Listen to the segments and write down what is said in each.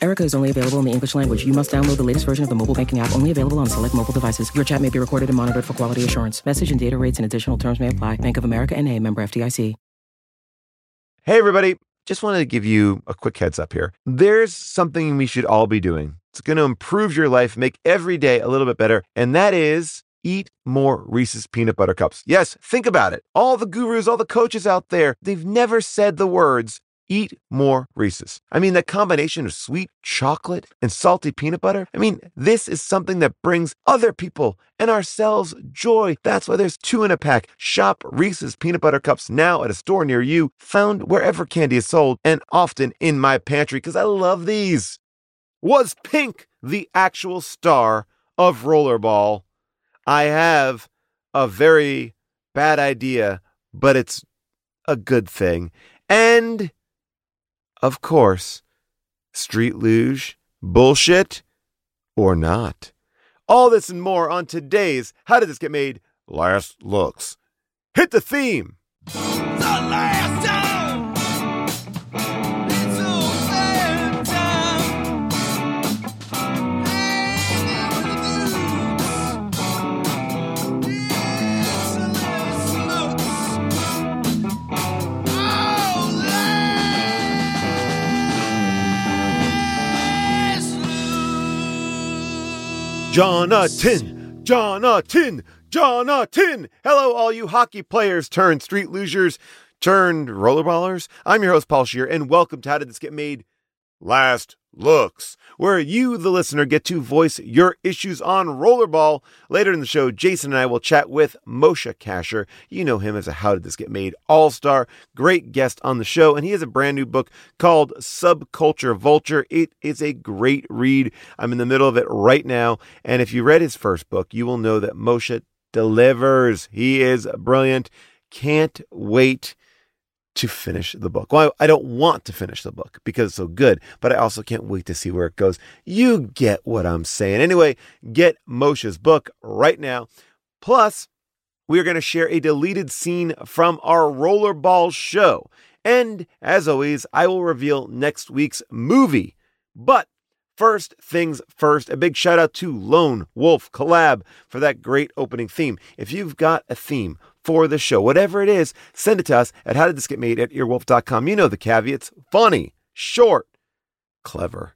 Erica is only available in the English language. You must download the latest version of the mobile banking app, only available on select mobile devices. Your chat may be recorded and monitored for quality assurance. Message and data rates and additional terms may apply. Bank of America and a member FDIC. Hey, everybody. Just wanted to give you a quick heads up here. There's something we should all be doing. It's going to improve your life, make every day a little bit better, and that is eat more Reese's peanut butter cups. Yes, think about it. All the gurus, all the coaches out there, they've never said the words eat more Reese's. I mean, that combination of sweet chocolate and salty peanut butter, I mean, this is something that brings other people and ourselves joy. That's why there's two in a pack. Shop Reese's peanut butter cups now at a store near you, found wherever candy is sold, and often in my pantry because I love these. Was Pink the actual star of Rollerball? I have a very bad idea, but it's a good thing. And of course, street luge, bullshit, or not. All this and more on today's How Did This Get Made? Last Looks. Hit the theme. Jonathan, Jonathan, Jonathan. Hello, all you hockey players turned street lugers turned rollerballers. I'm your host, Paul Scheer, and welcome to How Did This Get Made? Last Looks, where you, the listener, get to voice your issues on rollerball. Later in the show, Jason and I will chat with Moshe Kasher. You know him as a How Did This Get Made All Star, great guest on the show, and he has a brand new book called Subculture Vulture. It is a great read. I'm in the middle of it right now, and if you read his first book, you will know that Moshe delivers. He is brilliant. Can't wait to finish the book. Well, I don't want to finish the book because it's so good, but I also can't wait to see where it goes. You get what I'm saying. Anyway, get Moshe's book right now. Plus, we are going to share a deleted scene from our rollerball show. And as always, I will reveal next week's movie. But First things first, a big shout out to Lone Wolf Collab for that great opening theme. If you've got a theme for the show. Whatever it is, send it to us at howdidthisgetmade at earwolf.com. You know the caveats funny, short, clever.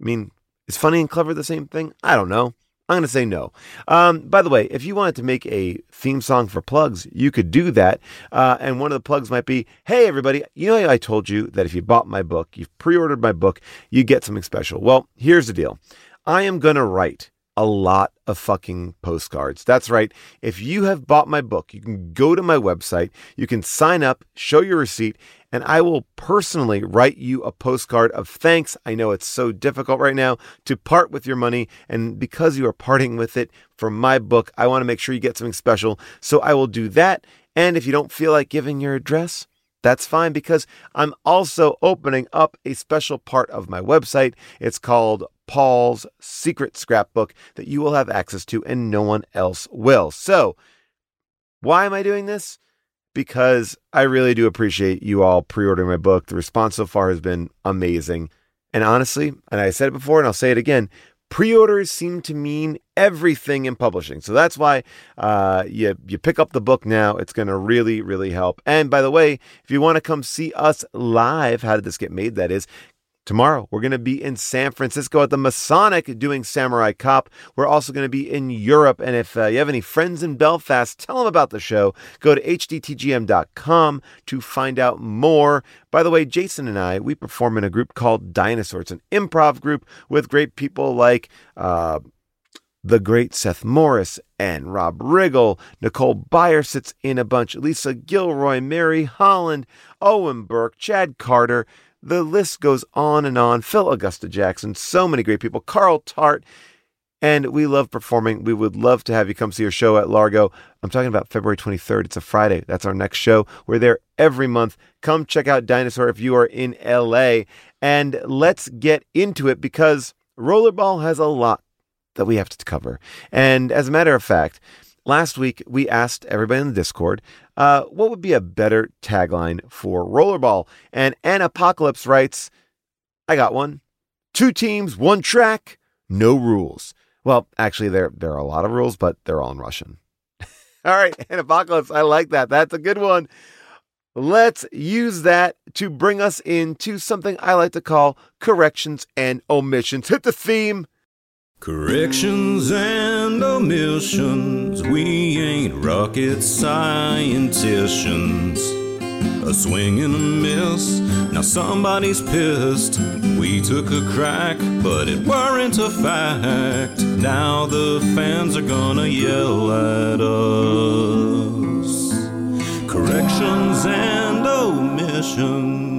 I mean, is funny and clever the same thing? I don't know. I'm going to say no. Um, by the way, if you wanted to make a theme song for plugs, you could do that. Uh, and one of the plugs might be Hey, everybody, you know, I told you that if you bought my book, you've pre ordered my book, you get something special. Well, here's the deal I am going to write a lot of fucking postcards. That's right. If you have bought my book, you can go to my website, you can sign up, show your receipt, and I will personally write you a postcard of thanks. I know it's so difficult right now to part with your money, and because you are parting with it for my book, I want to make sure you get something special. So I will do that. And if you don't feel like giving your address, that's fine because I'm also opening up a special part of my website. It's called Paul's secret scrapbook that you will have access to and no one else will. So, why am I doing this? Because I really do appreciate you all pre ordering my book. The response so far has been amazing. And honestly, and I said it before and I'll say it again, pre-orders seem to mean everything in publishing. So that's why uh, you, you pick up the book now. It's going to really really help. And by the way if you want to come see us live how did this get made that is Tomorrow, we're going to be in San Francisco at the Masonic doing Samurai Cop. We're also going to be in Europe. And if uh, you have any friends in Belfast, tell them about the show. Go to hdtgm.com to find out more. By the way, Jason and I, we perform in a group called Dinosaur. It's an improv group with great people like uh, the great Seth Morris and Rob Riggle. Nicole Byer sits in a bunch. Lisa Gilroy, Mary Holland, Owen Burke, Chad Carter. The list goes on and on. Phil Augusta Jackson, so many great people. Carl Tart. And we love performing. We would love to have you come see our show at Largo. I'm talking about February 23rd. It's a Friday. That's our next show. We're there every month. Come check out Dinosaur if you are in LA. And let's get into it because Rollerball has a lot that we have to cover. And as a matter of fact, last week we asked everybody in the Discord uh, what would be a better tagline for Rollerball. And An Apocalypse writes, I got one. Two teams, one track, no rules. Well, actually, there, there are a lot of rules, but they're all in Russian. all right, An Apocalypse, I like that. That's a good one. Let's use that to bring us into something I like to call corrections and omissions. Hit the theme. Corrections and omissions, we ain't rocket scienticians. A swing and a miss, now somebody's pissed. We took a crack, but it weren't a fact. Now the fans are gonna yell at us. Corrections and omissions.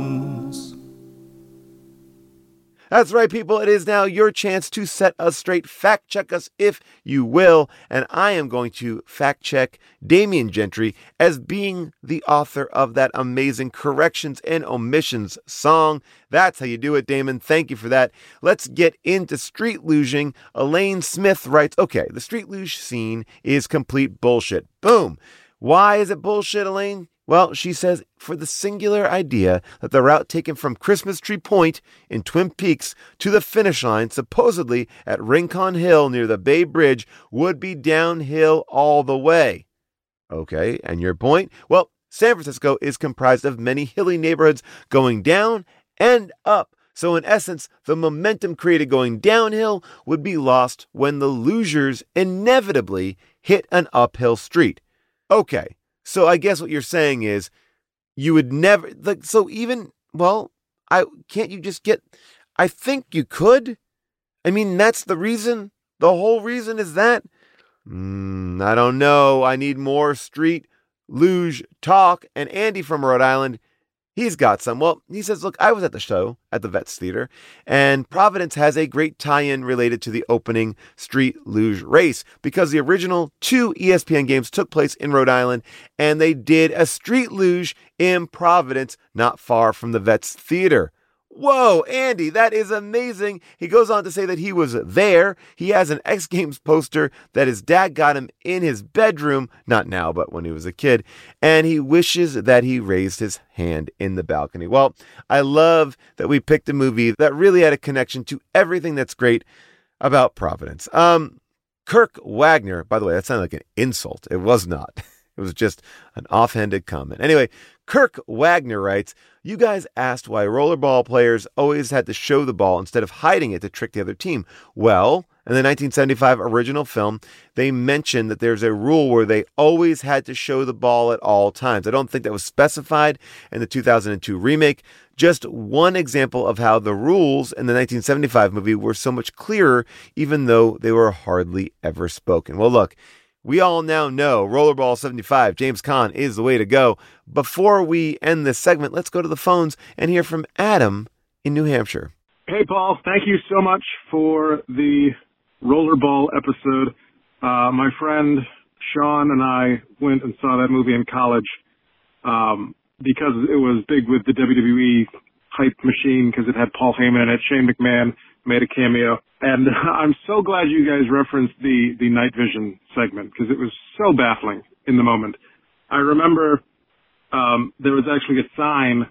That's right, people. It is now your chance to set us straight. Fact check us if you will. And I am going to fact check Damien Gentry as being the author of that amazing corrections and omissions song. That's how you do it, Damon. Thank you for that. Let's get into street luging. Elaine Smith writes Okay, the street luge scene is complete bullshit. Boom. Why is it bullshit, Elaine? Well, she says for the singular idea that the route taken from Christmas Tree Point in Twin Peaks to the finish line, supposedly at Rincon Hill near the Bay Bridge, would be downhill all the way. Okay, and your point? Well, San Francisco is comprised of many hilly neighborhoods going down and up. So, in essence, the momentum created going downhill would be lost when the lugers inevitably hit an uphill street. Okay, so I guess what you're saying is you would never like so even well, I can't you just get I think you could. I mean, that's the reason. The whole reason is that mm, I don't know. I need more street luge talk. And Andy from Rhode Island, He's got some. Well, he says, Look, I was at the show at the Vets Theater, and Providence has a great tie in related to the opening street luge race because the original two ESPN games took place in Rhode Island, and they did a street luge in Providence, not far from the Vets Theater. Whoa, Andy, that is amazing. He goes on to say that he was there. He has an X Games poster that his dad got him in his bedroom, not now, but when he was a kid, and he wishes that he raised his hand in the balcony. Well, I love that we picked a movie that really had a connection to everything that's great about Providence. Um, Kirk Wagner, by the way, that sounded like an insult. It was not. It was just an offhanded comment. Anyway, Kirk Wagner writes, You guys asked why rollerball players always had to show the ball instead of hiding it to trick the other team. Well, in the 1975 original film, they mentioned that there's a rule where they always had to show the ball at all times. I don't think that was specified in the 2002 remake. Just one example of how the rules in the 1975 movie were so much clearer, even though they were hardly ever spoken. Well, look, we all now know Rollerball 75, James Caan is the way to go. Before we end this segment, let's go to the phones and hear from Adam in New Hampshire. Hey, Paul. Thank you so much for the Rollerball episode. Uh, my friend Sean and I went and saw that movie in college um, because it was big with the WWE hype machine because it had Paul Heyman in it, Shane McMahon, made a cameo. And I'm so glad you guys referenced the, the night vision segment because it was so baffling in the moment. I remember, um, there was actually a sign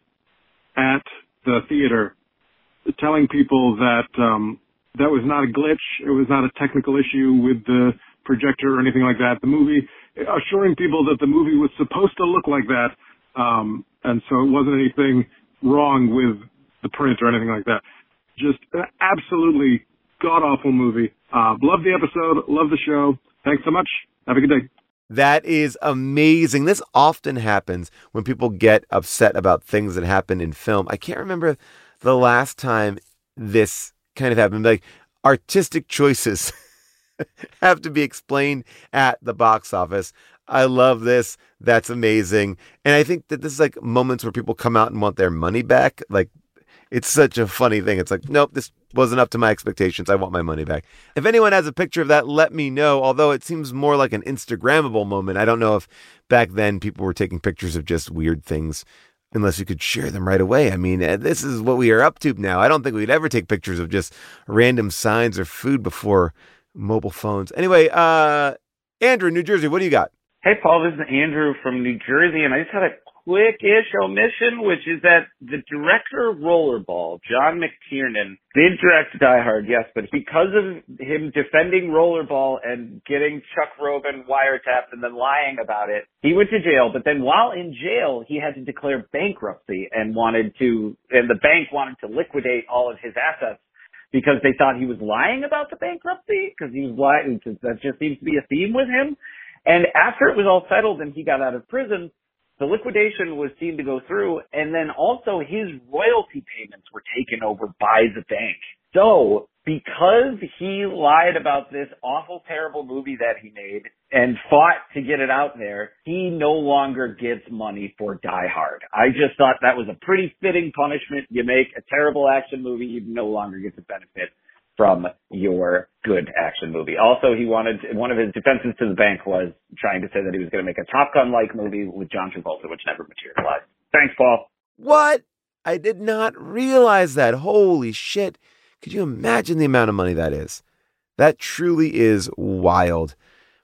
at the theater telling people that, um, that was not a glitch. It was not a technical issue with the projector or anything like that. The movie, assuring people that the movie was supposed to look like that. Um, and so it wasn't anything wrong with the print or anything like that. Just an absolutely god awful movie. Uh, love the episode. Love the show. Thanks so much. Have a good day. That is amazing. This often happens when people get upset about things that happen in film. I can't remember the last time this kind of happened. Like artistic choices have to be explained at the box office. I love this. That's amazing. And I think that this is like moments where people come out and want their money back. Like it's such a funny thing. It's like, nope, this wasn't up to my expectations. I want my money back. If anyone has a picture of that, let me know. Although it seems more like an Instagrammable moment. I don't know if back then people were taking pictures of just weird things unless you could share them right away. I mean, eh, this is what we are up to now. I don't think we'd ever take pictures of just random signs or food before mobile phones. Anyway, uh, Andrew, New Jersey, what do you got? Hey, Paul, this is Andrew from New Jersey, and I just had a quick-ish omission, which is that the director of Rollerball, John McTiernan, did direct Die Hard, yes, but because of him defending Rollerball and getting Chuck Roven wiretapped and then lying about it, he went to jail. But then while in jail, he had to declare bankruptcy and wanted to, and the bank wanted to liquidate all of his assets because they thought he was lying about the bankruptcy because he was lying. Cause that just seems to be a theme with him. And after it was all settled and he got out of prison, the liquidation was seen to go through and then also his royalty payments were taken over by the bank. So because he lied about this awful, terrible movie that he made and fought to get it out there, he no longer gets money for Die Hard. I just thought that was a pretty fitting punishment. You make a terrible action movie, you no longer get the benefit from your good action movie. Also, he wanted one of his defenses to the bank was trying to say that he was going to make a Top Gun like movie with John Travolta, which never materialized. Thanks, Paul. What? I did not realize that. Holy shit. Could you imagine the amount of money that is? That truly is wild.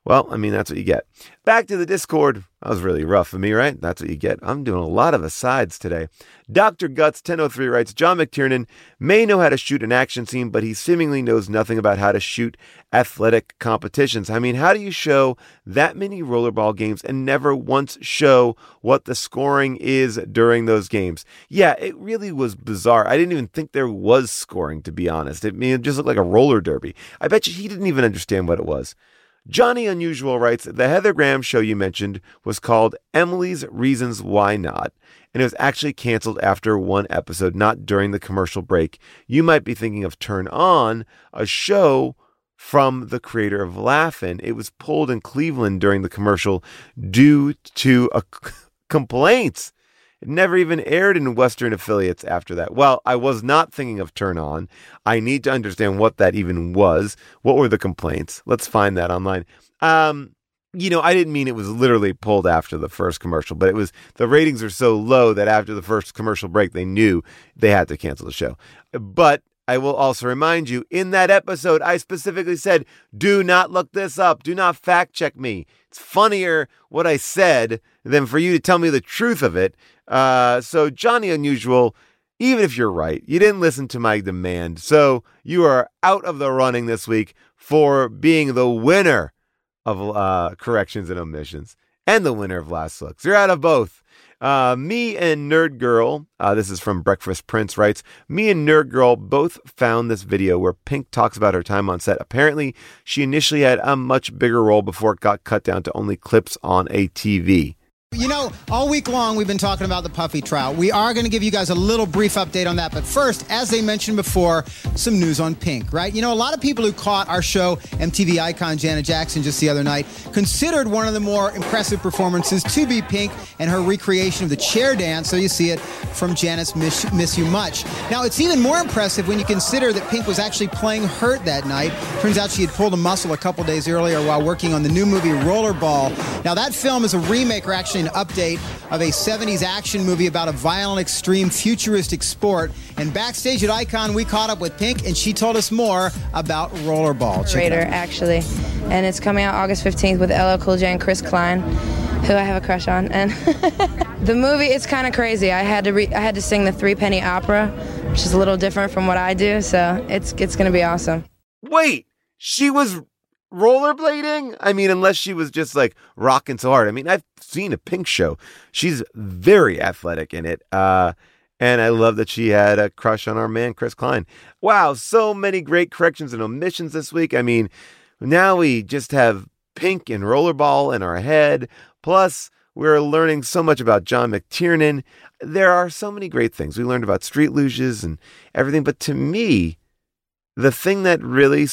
Well, I mean, that's what you get. Back to the Discord. That was really rough for me, right? That's what you get. I'm doing a lot of asides today. Dr. Guts 1003 writes John McTiernan may know how to shoot an action scene, but he seemingly knows nothing about how to shoot athletic competitions. I mean, how do you show that many rollerball games and never once show what the scoring is during those games? Yeah, it really was bizarre. I didn't even think there was scoring, to be honest. It, it just looked like a roller derby. I bet you he didn't even understand what it was. Johnny Unusual writes The Heather Graham show you mentioned was called Emily's Reasons Why Not, and it was actually canceled after one episode, not during the commercial break. You might be thinking of Turn On, a show from the creator of Laugh-In. It was pulled in Cleveland during the commercial due to complaints it never even aired in Western affiliates after that. Well, I was not thinking of Turn On. I need to understand what that even was. What were the complaints? Let's find that online. Um, you know, I didn't mean it was literally pulled after the first commercial, but it was the ratings are so low that after the first commercial break, they knew they had to cancel the show. But I will also remind you in that episode, I specifically said, do not look this up. Do not fact check me. It's funnier what I said than for you to tell me the truth of it. Uh, so, Johnny Unusual, even if you're right, you didn't listen to my demand. So, you are out of the running this week for being the winner of uh, corrections and omissions and the winner of last looks. You're out of both. Uh, me and Nerd Girl, uh, this is from Breakfast Prince, writes Me and Nerd Girl both found this video where Pink talks about her time on set. Apparently, she initially had a much bigger role before it got cut down to only clips on a TV. You know, all week long we've been talking about the puffy trout. We are going to give you guys a little brief update on that. But first, as they mentioned before, some news on Pink, right? You know, a lot of people who caught our show, MTV icon Janet Jackson, just the other night, considered one of the more impressive performances to be Pink and her recreation of the chair dance. So you see it from Janet's Miss, Miss You Much. Now, it's even more impressive when you consider that Pink was actually playing hurt that night. Turns out she had pulled a muscle a couple days earlier while working on the new movie Rollerball. Now, that film is a remake, or actually an update of a 70s action movie about a violent, extreme, futuristic sport. And backstage at Icon, we caught up with Pink, and she told us more about Rollerball. Check Raider, actually. And it's coming out August 15th with LL Cool J and Chris Klein, who I have a crush on. And the movie, it's kind of crazy. I had to re- I had to sing the Three Penny Opera, which is a little different from what I do. So it's it's going to be awesome. Wait, she was rollerblading? I mean, unless she was just like rocking so hard. I mean, I've seen a Pink show. She's very athletic in it. Uh, And I love that she had a crush on our man, Chris Klein. Wow, so many great corrections and omissions this week. I mean, now we just have Pink and Rollerball in our head. Plus, we're learning so much about John McTiernan. There are so many great things. We learned about street luges and everything. But to me, the thing that really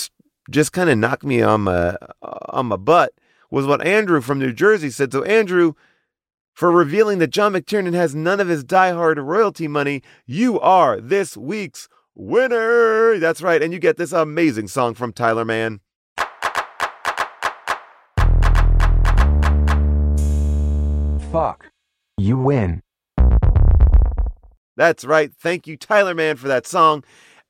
just kind of knocked me on my, on my butt was what Andrew from New Jersey said. So, Andrew, for revealing that John McTiernan has none of his diehard royalty money, you are this week's winner. That's right. And you get this amazing song from Tyler Mann. Fuck. You win. That's right. Thank you, Tyler Mann, for that song.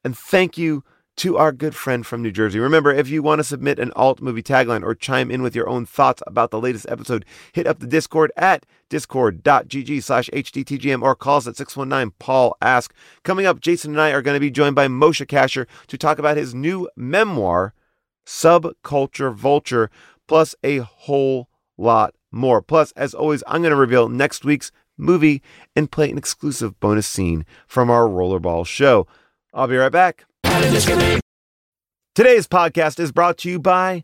And thank you to our good friend from New Jersey. Remember, if you want to submit an alt movie tagline or chime in with your own thoughts about the latest episode, hit up the Discord at discord.gg slash hdtgm or call us at 619 Paul Ask. Coming up, Jason and I are going to be joined by Moshe Kasher to talk about his new memoir, Subculture Vulture, plus a whole lot more. Plus, as always, I'm going to reveal next week's movie and play an exclusive bonus scene from our Rollerball show. I'll be right back. Today's podcast is brought to you by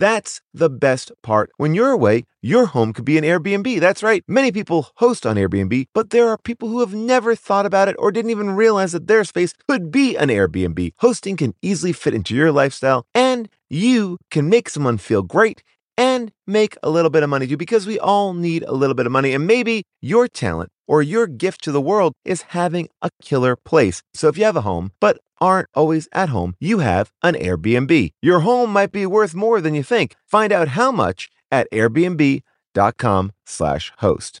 That's the best part. When you're away, your home could be an Airbnb. That's right. Many people host on Airbnb, but there are people who have never thought about it or didn't even realize that their space could be an Airbnb. Hosting can easily fit into your lifestyle, and you can make someone feel great and make a little bit of money too, because we all need a little bit of money. And maybe your talent or your gift to the world is having a killer place. So if you have a home, but aren't always at home, you have an Airbnb. Your home might be worth more than you think. Find out how much at airbnb.com slash host.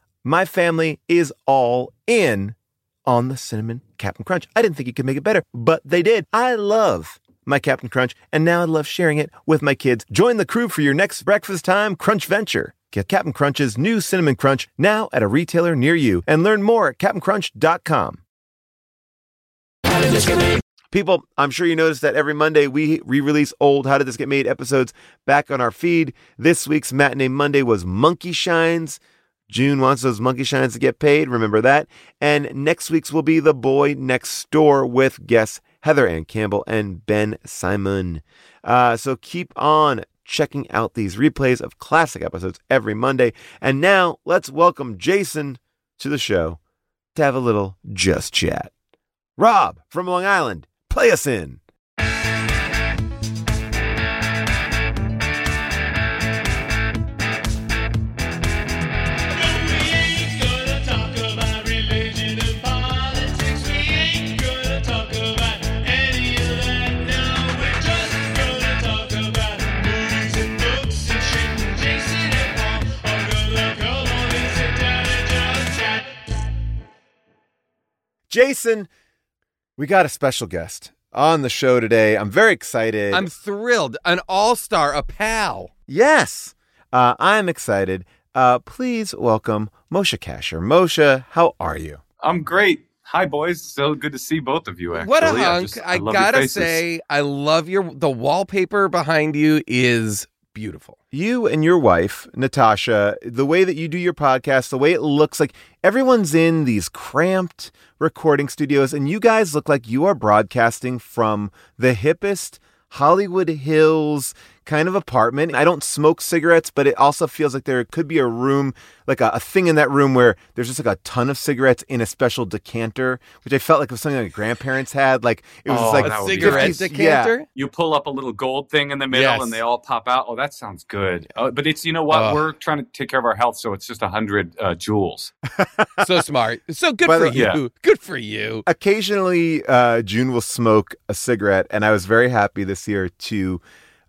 my family is all in on the cinnamon Captain Crunch. I didn't think you could make it better, but they did. I love my Captain Crunch, and now I love sharing it with my kids. Join the crew for your next breakfast time crunch venture. Get Captain Crunch's new Cinnamon Crunch now at a retailer near you and learn more at CaptainCrunch.com. People, I'm sure you noticed that every Monday we re release old How Did This Get Made episodes back on our feed. This week's Matinee Monday was Monkey Shines. June wants those monkey shines to get paid. Remember that. And next week's will be The Boy Next Door with guests Heather Ann Campbell and Ben Simon. Uh, so keep on checking out these replays of classic episodes every Monday. And now let's welcome Jason to the show to have a little just chat. Rob from Long Island, play us in. Jason, we got a special guest on the show today. I'm very excited. I'm thrilled. An all star, a pal. yes, uh, I'm excited. Uh, please welcome Moshe Kasher. Moshe, how are you? I'm great. Hi, boys. So good to see both of you. Actually, What a hunk. just- I, love your gotta say, I love your the wallpaper behind you is beautiful. You and your wife, Natasha, the way that you do your podcast, the way it looks like everyone's in these cramped recording studios, and you guys look like you are broadcasting from the hippest Hollywood Hills kind of apartment. I don't smoke cigarettes, but it also feels like there could be a room, like a, a thing in that room where there's just like a ton of cigarettes in a special decanter, which I felt like was something my grandparents had. Like it was Oh, like that would Cigarette 50s decanter? You pull up a little gold thing in the middle, Yes. and they all pop out. Oh, that sounds good. Uh, but it's you know what? Ugh. We're trying to take care of our health, so it's just a hundred uh, Juuls. So smart. So good By for you. Yeah. Good for you. occasionally uh, June will smoke a cigarette, and I was very happy this year to.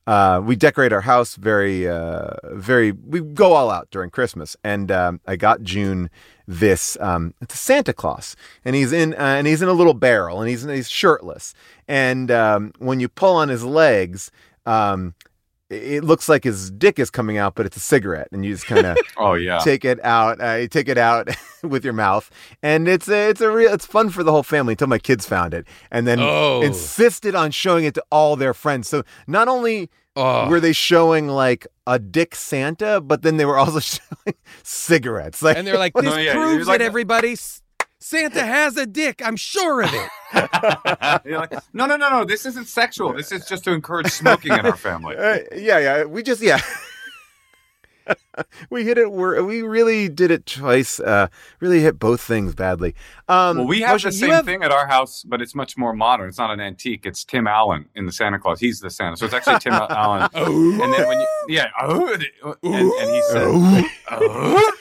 Uh, we decorate our house very, uh, very. We go all out during Christmas, and um, I got June this. Um, it's a Santa Claus, and he's in, uh, and he's in a little barrel, and he's he's shirtless, and um, when you pull on his legs, um, it looks like his dick is coming out, but it's a cigarette, and you just kind of Oh yeah. take it out. Uh, you take it out with your mouth, and it's a, it's a real it's fun for the whole family until my kids found it, and then Oh. insisted on showing it to all their friends. So not only Oh. were they showing like a dick Santa, but then they were also showing cigarettes. Like, and they're like, this No, yeah, proves you're like- that everybody Santa has a dick. I'm sure of it. You're like, no, no, no, no. This isn't sexual. This is just to encourage smoking in our family. Uh, yeah, yeah. We just yeah. we hit it. We're, we really did it twice. Uh, really hit both things badly. Um, Well, we have Moshe, the same have- thing at our house, but it's much more modern. It's not an antique. It's Tim Allen in the Santa Claus. He's the Santa, so it's actually Tim Allen. Oh. And then when you, yeah, oh, and, and he said, oh.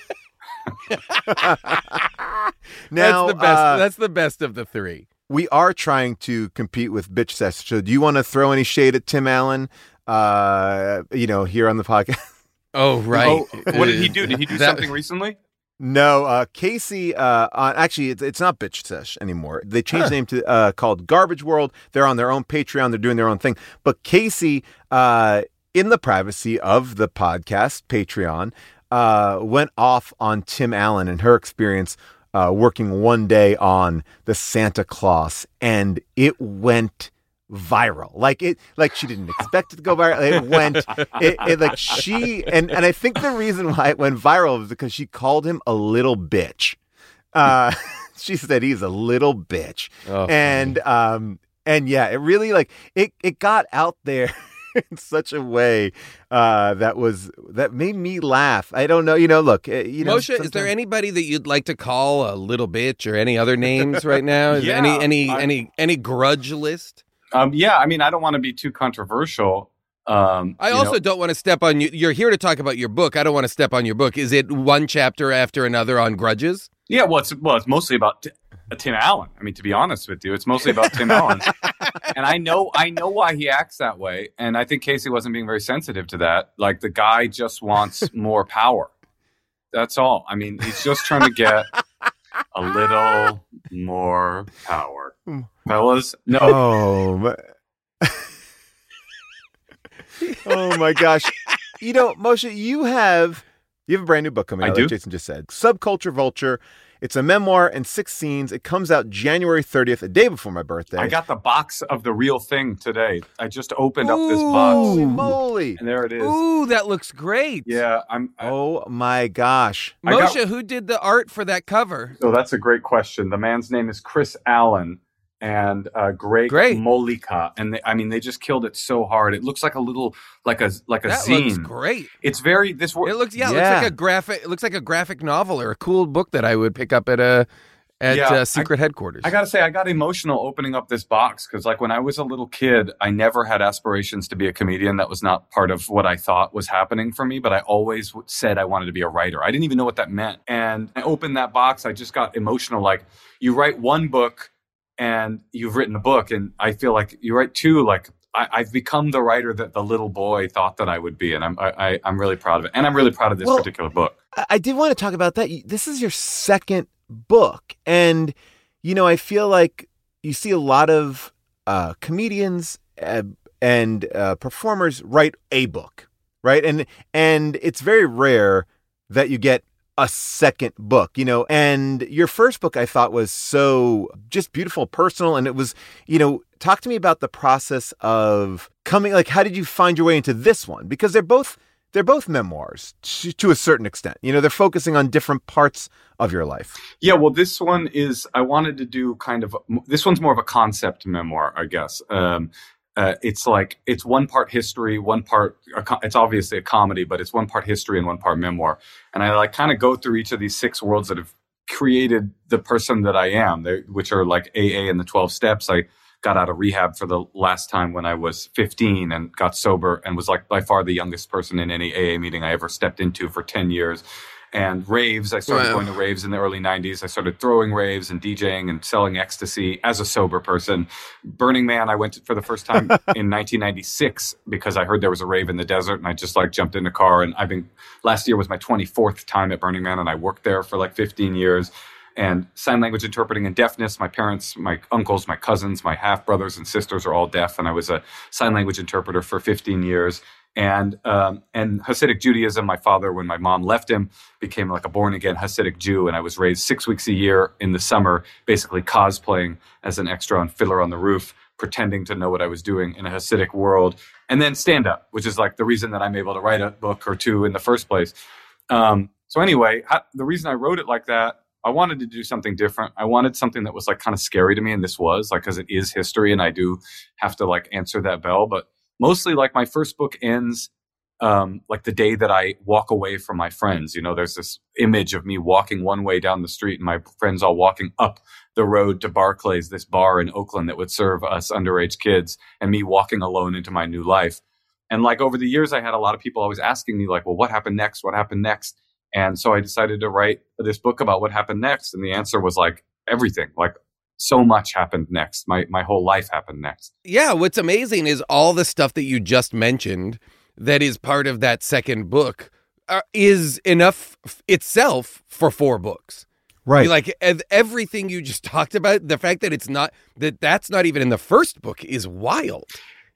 Now, that's the best. uh, that's the best of the three. we are trying to compete with Bitch Sesh. So, do you want to throw any shade at Tim Allen? Uh, you know, here on the podcast. Oh right. Oh, what did he do? Did he do That- something recently? No, uh, Casey. Uh, on, actually, it's, it's not Bitch Sesh anymore. They changed the name to uh, called Garbage World. They're on their own Patreon. They're doing their own thing. But Casey, uh, in the privacy of the podcast Patreon, uh, went off on Tim Allen and her experience uh, working one day on the Santa Claus, and it went viral. Like it, like she didn't expect it to go viral. It went, it, it like she and and I think the reason why it went viral was because she called him a little bitch. Uh, she said he's a little bitch, Oh, and um and yeah, it really like it it got out there. In such a way uh, that was that made me laugh. I don't know, you know. Look, uh, you know, Moshe, is there anybody that you'd like to call a little bitch or any other names right now? Is Yeah, any any I- any any grudge list? Um, yeah, I mean, I don't want to be too controversial. Um, I also know- don't want to step on you. You're here to talk about your book. I don't want to step on your book. Is it one chapter after another on grudges? yeah, well, it's well, it's mostly about T- uh, Tim Allen. I mean, to be honest with you, it's mostly about Tim Allen, and I know I know why he acts that way, and I think Casey wasn't being very sensitive to that. Like the guy just wants more power. That's all. I mean, he's just trying to get a little more power, fellas. No, Oh, my... oh my gosh! You know, Moshe, you have you have a brand new book coming I out. do. Like Jason just said, Subculture Vulture. It's a memoir and six scenes. It comes out January 30th, a day before my birthday. I got the box of the real thing today. I just opened up this Holy box, moly! and there it is. Ooh, that looks great. Yeah, I'm. I- Oh my gosh! I got- Moshe, who did the art for that cover? So that's a great question. The man's name is Chris Allen and uh, Greg Great. Molika, and they, I mean they just killed it so hard. It looks like a little like a like a That zine. looks great. It's very this. wor- It looks yeah, it looks like a graphic. It looks like a graphic novel or a cool book that I would pick up at a at Yeah, uh, I- secret headquarters. I gotta say, I got emotional opening up this box because, like, when I was a little kid, I never had aspirations to be a comedian. That was not part of what I thought was happening for me. But I always w- said I wanted to be a writer. I didn't even know what that meant. And I opened that box. I just got emotional. Like, you write one book, and you've written a book, and I feel like you write two. Like, I, I've become the writer that the little boy thought that I would be, and I'm I, I'm really proud of it. And I'm really proud of this Well, particular book. I- I did want to talk about that. This is your second book, and you know, I feel like you see a lot of uh, comedians uh, and uh, performers write a book, right? And and it's very rare that you get a second book, you know. And your first book I thought was so just beautiful, personal, and it was, you know, talk to me about the process of coming like how did you find your way into this one? Because they're both they're both memoirs to, to, a certain extent. You know, they're focusing on different parts of your life. Yeah, well, this one is, I wanted to do kind of, this one's more of a concept memoir, I guess. Um, uh, it's like it's one part history, one part. It's obviously a comedy, but it's one part history and one part memoir. And I like kind of go through each of these six worlds that have created the person that I am, which are like AA and the Twelve Steps. I got out of rehab for the last time when I was 15 and got sober and was like by far the youngest person in any AA meeting I ever stepped into for 10 years and raves. I started wow. going to raves in the early 90s. I started throwing raves and DJing and selling ecstasy as a sober person. Burning Man, I went to, for the first time in 1996 because I heard there was a rave in the desert and I just like jumped in a car. And I've been, last year was my 24th time at Burning Man and I worked there for like 15 years. And sign language interpreting and deafness. My parents, my uncles, my cousins, my half brothers and sisters are all deaf. And I was a sign language interpreter for 15 years and um, and Hasidic Judaism. My father, when my mom left him, became like a born again Hasidic Jew, and I was raised six weeks a year in the summer, basically cosplaying as an extra on Fiddler on the Roof, pretending to know what I was doing in a Hasidic world, and then stand up, which is like the reason that I'm able to write a book or two in the first place. Um, so anyway, I, the reason I wrote it like that. I wanted to do something different. I wanted something that was like kind of scary to me, and this was like because it is history, and I do have to like answer that bell. But mostly like my first book ends um, like the day that I walk away from my friends. You know, there's this image of me walking one way down the street and my friends all walking up the road to Barclays, this bar in Oakland that would serve us underage kids, and me walking alone into my new life. And like over the years, I had a lot of people always asking me, like, well, what happened next? What happened next? And so I decided to write this book about what happened next. And the answer was like everything, like so much happened next. My my whole life happened next. Yeah, what's amazing is all the stuff that you just mentioned that is part of that second book uh, is enough f- itself for four books. Right. Like everything you just talked about, the fact that it's not that that's not even in the first book is wild.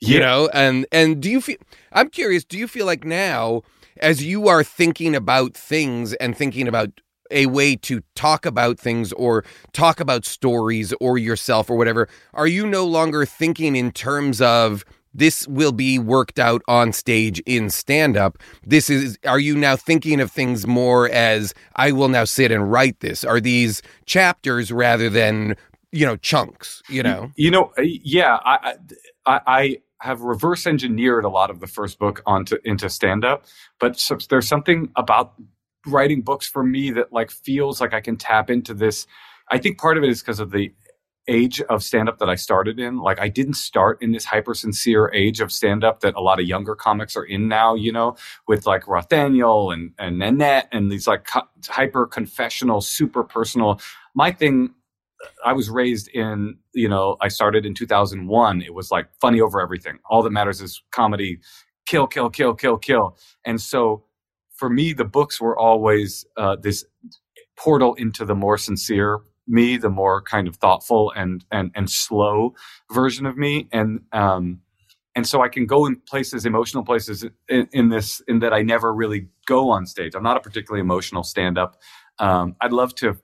You know, and and do you feel I'm curious, do you feel like now as you are thinking about things and thinking about a way to talk about things or talk about stories or yourself or whatever, are you no longer thinking in terms of this will be worked out on stage in stand up? This is, are you now thinking of things more as I will now sit and write this? Are these chapters rather than, you know, chunks, you know? You know, uh, yeah, I, I, I have reverse engineered a lot of the first book onto into stand up, but there's something about writing books for me that like feels like I can tap into this. I think part of it is because of the age of stand up that I started in. Like I didn't start in this hyper sincere age of stand up that a lot of younger comics are in now, you know, with like Rothaniel and, and Nanette and these like co- hyper confessional, super personal. My thing, I was raised in, you know, I started in 2001. It was like funny over everything. All that matters is comedy, kill, kill, kill, kill, kill. And so for me, the books were always uh, this portal into the more sincere me, the more kind of thoughtful and and and slow version of me, and um, and so I can go in places, emotional places in, in this, in that I never really go on stage. I'm not a particularly emotional stand up. Um, I'd love to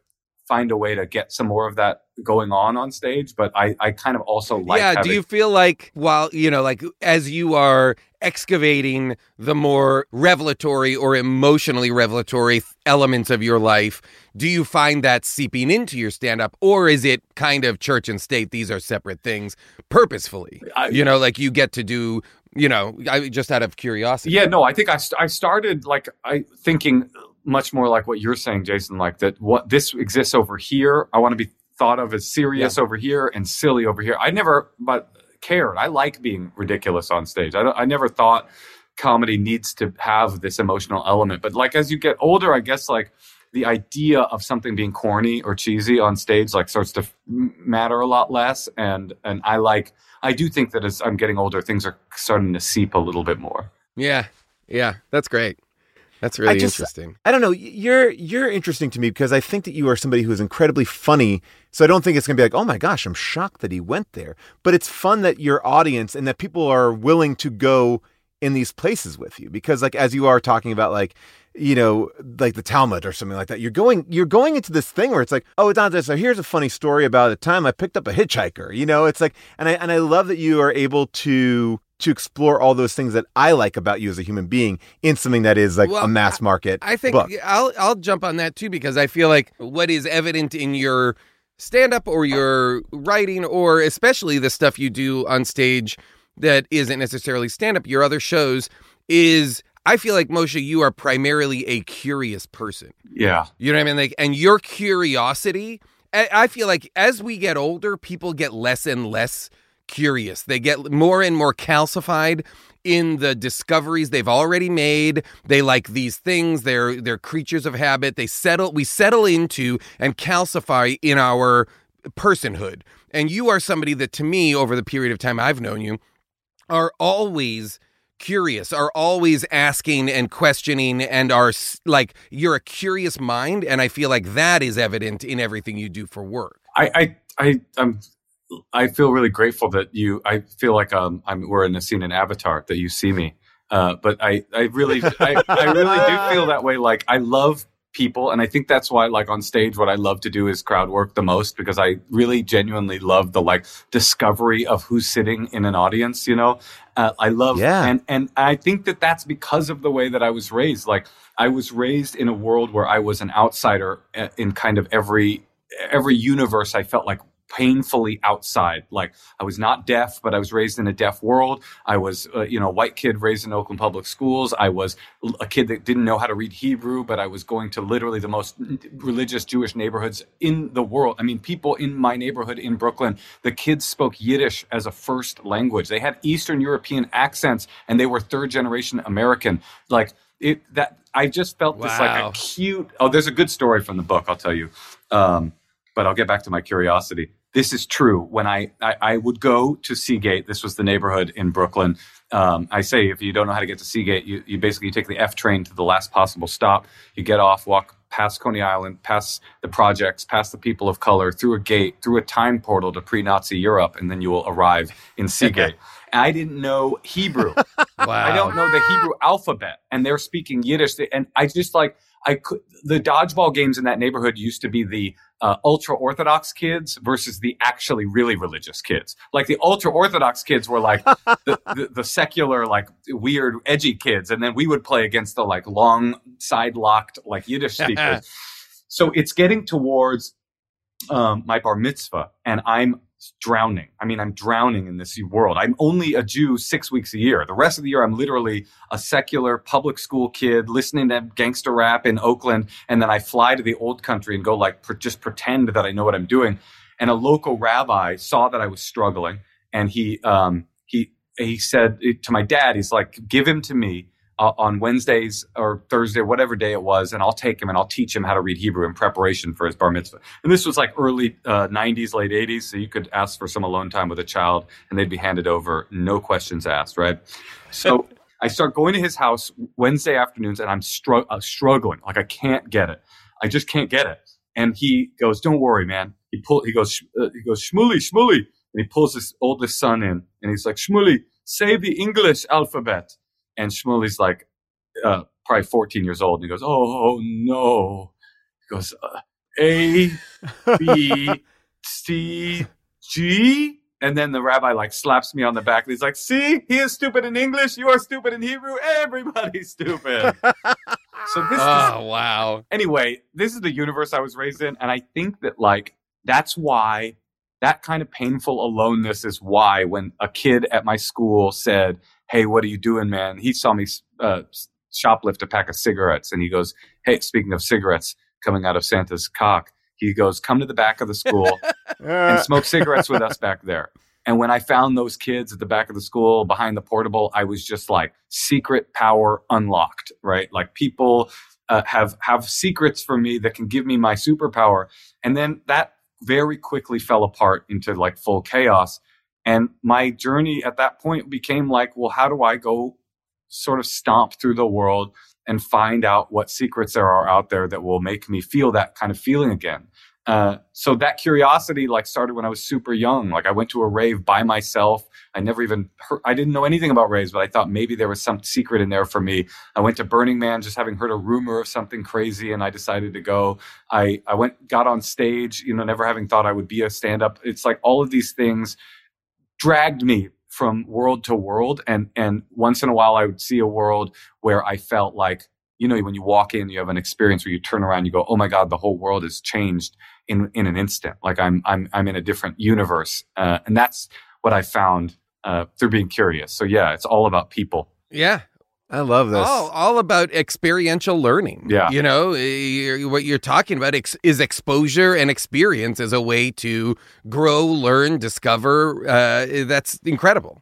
find a way to get some more of that going on on stage but i i kind of also like yeah having... do you feel like while you know like as you are excavating the more revelatory or emotionally revelatory elements of your life do you find that seeping into your stand up or is it kind of church and state these are separate things purposefully I, you know like you get to do you know i just out of curiosity yeah no i think i, I started like i thinking much more like what you're saying, Jason, like that what this exists over here. I want to be thought of as serious yeah. over here and silly over here. I never but cared. I like being ridiculous on stage. I, I never thought comedy needs to have this emotional element. But like as you get older, I guess like the idea of something being corny or cheesy on stage like starts to matter a lot less. And and I like I do think that as I'm getting older, things are starting to seep a little bit more. Yeah, yeah, that's great. That's really I just- interesting. I don't know. You're you're interesting to me because I think that you are somebody who is incredibly funny. So I don't think it's going to be like, oh my gosh, I'm shocked that he went there. But it's fun that your audience and that people are willing to go in these places with you because, like, as you are talking about, like, you know, like the Talmud or something like that, you're going you're going into this thing where it's like, oh, it's not this. So here's a funny story about a time I picked up a hitchhiker. You know, it's like, and I and I love that you are able to to explore all those things that I like about you as a human being in something that is like Well, a mass market I think book. I'll I'll jump on that too because I feel like what is evident in your stand up or your writing or especially the stuff you do on stage that isn't necessarily stand up your other shows is I feel like Moshe you are primarily a curious person. Yeah. You know what I mean? Like, and your curiosity, I, I feel like as we get older, people get less and less curious. They get more and more calcified in the discoveries they've already made. They like these things. They're they're creatures of habit. They settle. We settle into and calcify in our personhood. And you are somebody that, to me, over the period of time I've known you, are always curious are always asking and questioning and are like you're a curious mind and i feel like that is evident in everything you do for work I, I, I, I'm, I feel really grateful that you. I feel like um, I'm we're in a scene in Avatar that you see me. Uh, but I, I really, I, I really do feel that way. Like I love people, and I think that's why, like on stage, what I love to do is crowd work the most because I really genuinely love the like discovery of who's sitting in an audience. You know, uh, I love, Yeah. and and I think that that's because of the way that I was raised. Like I was raised in a world where I was an outsider uh, in kind of every every universe I felt like painfully outside. Like I was not deaf, but I was raised in a deaf world. I was, uh, you know, a white kid raised in Oakland public schools. I was a kid that didn't know how to read Hebrew, but I was going to literally the most religious Jewish neighborhoods in the world. I mean, people in my neighborhood in Brooklyn, the kids spoke Yiddish as a first language. They had Eastern European accents and they were third generation American. Like it, that I just felt this like Wow. a cute. Oh, there's a good story from the book. I'll tell you. Um, but I'll get back to my curiosity. This is true. When I, I, I would go to Seagate, this was the neighborhood in Brooklyn. Um, I say if you don't know how to get to Seagate, you, you basically take the F train to the last possible stop. You get off, walk past Coney Island, past the projects, past the people of color, through a gate, through a time portal to pre-Nazi Europe, and then you will arrive in Seagate. I didn't know Hebrew. wow I don't know the Hebrew alphabet, and they're speaking Yiddish. And I just like I could. The dodgeball games in that neighborhood used to be the uh, ultra orthodox kids versus the actually really religious kids. Like the ultra orthodox kids were like the, the, the secular, like weird, edgy kids, and then we would play against the like long side locked like Yiddish speakers. so it's getting towards um, my bar mitzvah, and I'm drowning. I mean, I'm drowning in this world. I'm only a Jew six weeks a year. The rest of the year, I'm literally a secular public school kid listening to gangster rap in Oakland. And then I fly to the old country and go like, just pretend that I know what I'm doing. And a local rabbi saw that I was struggling and he, um, he, he said to my dad, he's like, give him to me uh, on Wednesdays or Thursday, whatever day it was, and I'll take him and I'll teach him how to read Hebrew in preparation for his bar mitzvah. And this was like early uh, 90s, late 80s, so you could ask for some alone time with a child and they'd be handed over, no questions asked, right? So I start going to his house Wednesday afternoons and I'm str- uh, struggling, like I can't get it. I just can't get it. And he goes, "Don't worry, man." He pull. He goes. Uh, he goes, "Shmuley, Shmuley," and he pulls his oldest son in, and he's like, "Shmuley, say the English alphabet." And Shmuley's like, uh, probably 14 years old, and he goes, "Oh, oh no!" He goes, uh, "A, B, C, G." And then the rabbi like slaps me on the back. And he's like, "See, he is stupid in English. You are stupid in Hebrew. Everybody's stupid." so this is oh wow anyway, this is the universe I was raised in, and I think that like that's why that kind of painful aloneness is why when a kid at my school said, "Hey, what are you doing, man?" He saw me uh, shoplift a pack of cigarettes, and he goes, "Hey, speaking of cigarettes coming out of Santa's cock." He goes, "Come to the back of the school and smoke cigarettes with us back there." And when I found those kids at the back of the school behind the portable, I was just like secret power unlocked, right? Like people uh, have have secrets for me that can give me my superpower. And then that very quickly fell apart into like full chaos. And my journey at that point became like, well, how do I go sort of stomp through the world and find out what secrets there are out there that will make me feel that kind of feeling again. Uh, so that curiosity like started when I was super young. Like I went to a rave by myself. I never even heard, I didn't know anything about raves, but I thought maybe there was some secret in there for me. I went to Burning Man just having heard a rumor of something crazy and I decided to go. I, I went, got on stage, you know, never having thought I would be a stand up. It's like all of these things dragged me from world to world. And, and once in a while I would see a world where I felt like, you know, when you walk in, you have an experience where you turn around, you go, "Oh my God, the whole world has changed in in an instant." Like I'm I'm I'm in a different universe, uh, and that's what I found uh, through being curious. So yeah, it's all about people. Yeah. I love this. All, all about experiential learning. Yeah. You know, you're, what you're talking about ex- is exposure and experience as a way to grow, learn, discover. Uh, that's incredible.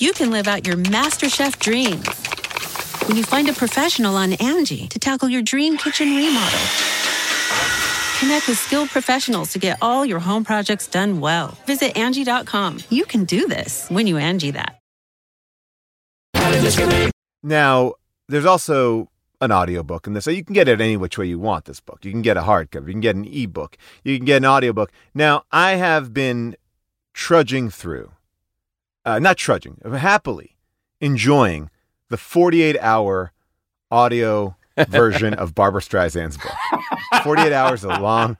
You can live out your MasterChef dreams when you find a professional on Angie to tackle your dream kitchen remodel. Connect with skilled professionals to get all your home projects done well. Visit Angie.com. You can do this when you Angie that. Now, there's also an audiobook in this. So you can get it any which way you want this book. You can get a hardcover, you can get an ebook, you can get an audiobook. Now, I have been trudging through, uh, not trudging, happily enjoying the 48 hour audio version of Barbara Streisand's book. 48 hours is a long,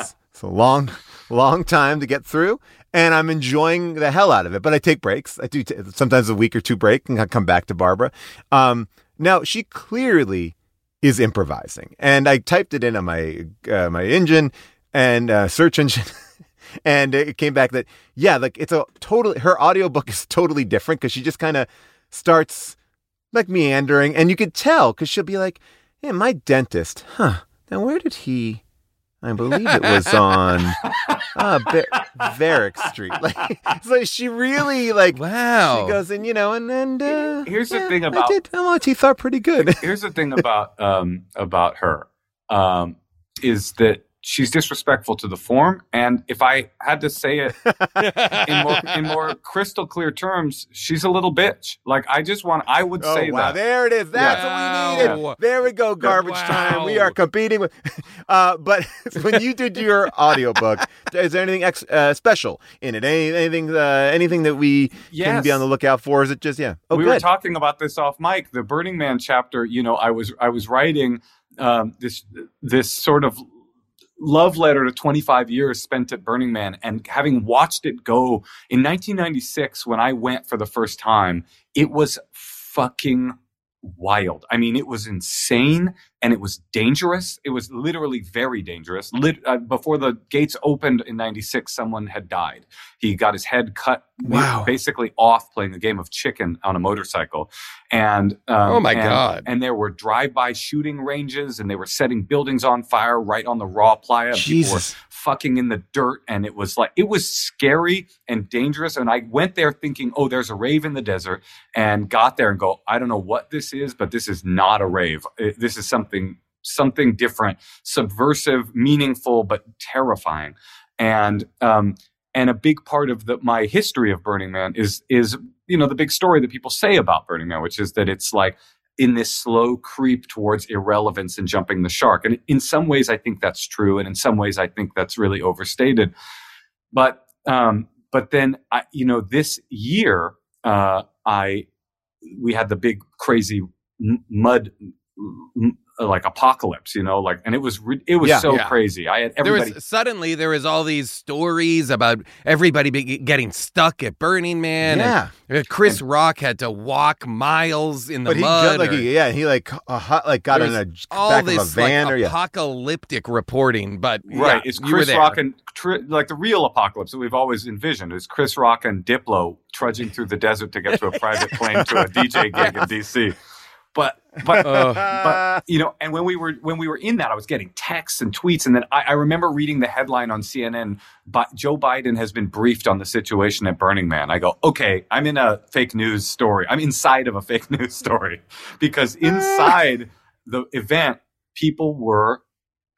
it's a long, long time to get through. And I'm enjoying the hell out of it, but I take breaks. I do t- sometimes a week or two break and I come back to Barbara. Um, now she clearly is improvising, and I typed it in on my uh, my engine and uh, search engine. and it came back that yeah like it's a totally her audiobook is totally different because she just kind of starts like meandering. And you could tell because she'll be like yeah my dentist huh now where did he i believe it was on uh Varick street. Like so she really like wow. she goes and you know and and uh, Here's the yeah, thing I about did oh he thought pretty good. Here's the thing about um, about her um, is that she's disrespectful to the form, and if I had to say it in more in more crystal clear terms, she's a little bitch. Like I just want, I would Oh, say wow. that. There it is. That's Yeah. what we needed. Yeah. There we go. Garbage time. We are competing with. Uh, but when you did your audiobook, is there anything ex- uh, special in it? Any, anything? Uh, anything that we can Yes. be on the lookout for? Is it just yeah? Oh, we good. were talking about this off mic. The Burning Man chapter. You know, I was I was writing um, this this sort of love letter to 25 years spent at Burning Man, and having watched it go in 1996 when I went for the first time, it was fucking wild. I mean, it was insane and it was dangerous. It was literally very dangerous. Lit- uh, before the gates opened in 96, someone had died. He got his head cut Wow. basically off playing a game of chicken on a motorcycle. And um, Oh, my and- God. And there were drive-by shooting ranges and they were setting buildings on fire right on the raw playa. People were Jesus. fucking in the dirt and it was like it was scary and dangerous and i went there thinking oh there's a rave in the desert and got there and go i don't know what this is but this is not a rave this is something something different subversive meaningful but terrifying and um and a big part of the my history of burning man is is you know the big story that people say about burning man which is that it's like in this slow creep towards irrelevance and jumping the shark. And in some ways, I think that's true, and in some ways, I think that's really overstated. But um, but then, I, you know, this year, uh, I we had the big crazy mud like apocalypse, you know, like and it was re- it was Yeah. so Yeah. crazy. I had There everybody was suddenly there was all these stories about everybody be getting stuck at Burning Man. Yeah. and, Chris Rock had to walk miles in the but he mud. got, like or- he, yeah, he like uh, hot, like got in a was all back this of a van like or yeah. apocalyptic reporting, but Right. yeah, It's you were Chris there. Rock and tr- like the real apocalypse that we've always envisioned is Chris Rock and Diplo trudging through the desert to get to a private plane to a DJ gig in DC. But but but you know, and when we were when we were in that, I was getting texts and tweets, and then I, I remember reading the headline on CNN. But Joe Biden has been briefed on the situation at Burning Man. I go, okay, I'm in a fake news story. I'm inside of a fake news story because inside the event, people were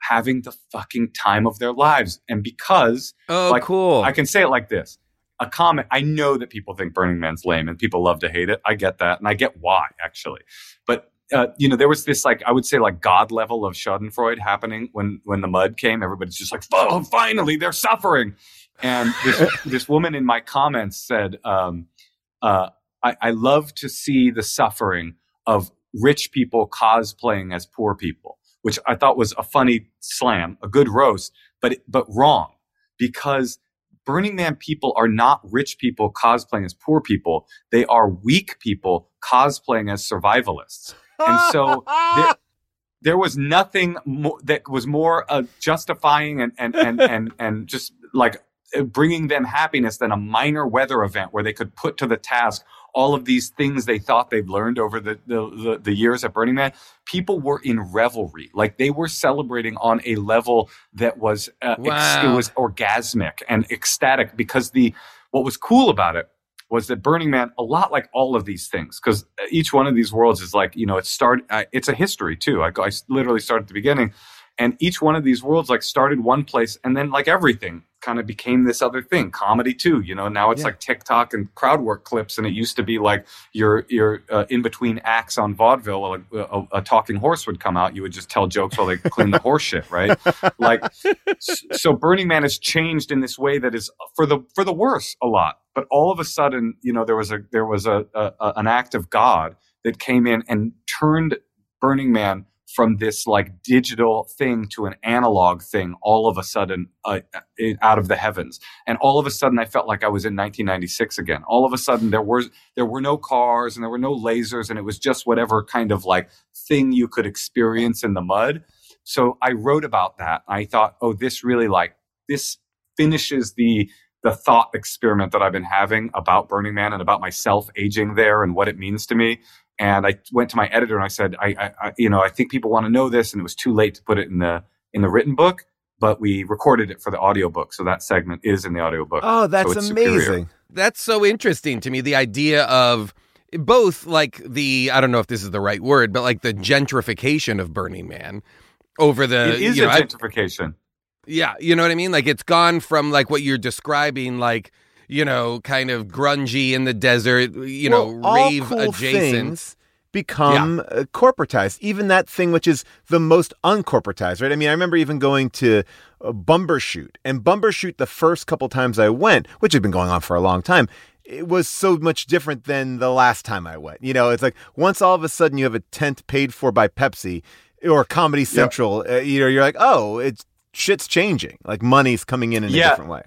having the fucking time of their lives, and because Oh, like, cool. I can say it like this. A comment. I know that people think Burning Man's lame and people love to hate it. I get that. And I get why, actually. But, uh, you know, there was this, like, I would say, like, God level of Schadenfreude happening when, when the mud came. Everybody's just like, oh, finally, they're suffering. And this, this woman in my comments said, um, uh, I, I love to see the suffering of rich people cosplaying as poor people, which I thought was a funny slam, a good roast, but, but wrong because Burning Man people are not rich people cosplaying as poor people. They are weak people cosplaying as survivalists. And so there, there was nothing mo- that was more uh, justifying and, and, and, and, and just like bringing them happiness than a minor weather event where they could put to the task all of these things they thought they'd learned over the, the, the, the years at Burning Man. People were in revelry. Like they were celebrating on a level that was, uh, ex- it was orgasmic and ecstatic because the, what was cool about it was that Burning Man, a lot like all of these things, because each one of these worlds is like, you know, it start, uh, it's a history too. I, I literally start at the beginning. And each one of these worlds like started one place and then like everything kind of became this other thing. Comedy too, you know, now it's Yeah. like TikTok and crowd work clips. And it used to be like your, your uh, in between acts on vaudeville, a, a, a talking horse would come out. You would just tell jokes while they clean the horse shit, right? Like, so Burning Man has changed in this way that is for the for the worse a lot. But all of a sudden, you know, there was a there was a, a, a an act of God that came in and turned Burning Man from this like digital thing to an analog thing all of a sudden uh, uh, out of the heavens. And all of a sudden i felt like i was in 1996 again. All of a sudden there were there were no cars and there were no lasers and it was just whatever kind of like thing you could experience in the mud. So i wrote about that. I thought oh this really like this finishes the the thought experiment that i've been having about burning man and about myself aging there and what it means to me and I went to my editor and I said, I, I, I you know, I think people want to know this, and it was too late to put it in the in the written book, but we recorded it for the audiobook, so that segment is in the audiobook. Oh, So that's superior. amazing. That's so interesting to me. The idea of both like the I don't know if this is the right word, but like the gentrification of Burning Man over the It is you a know, I- gentrification. Yeah, you know what I mean? Like it's gone from like what you're describing, like, you know, kind of grungy in the desert, you know, Well, all rave cool adjacent. become uh, corporatized. Even that thing which is the most uncorporatized, right? I mean, I remember even going to uh, Bumbershoot, and Bumbershoot the first couple times I went, which had been going on for a long time. It was so much different than the last time I went. You know, it's like once all of a sudden you have a tent paid for by Pepsi or Comedy Central, uh, you know, you're like, oh, it's shit's changing. Like money's coming in in a different way.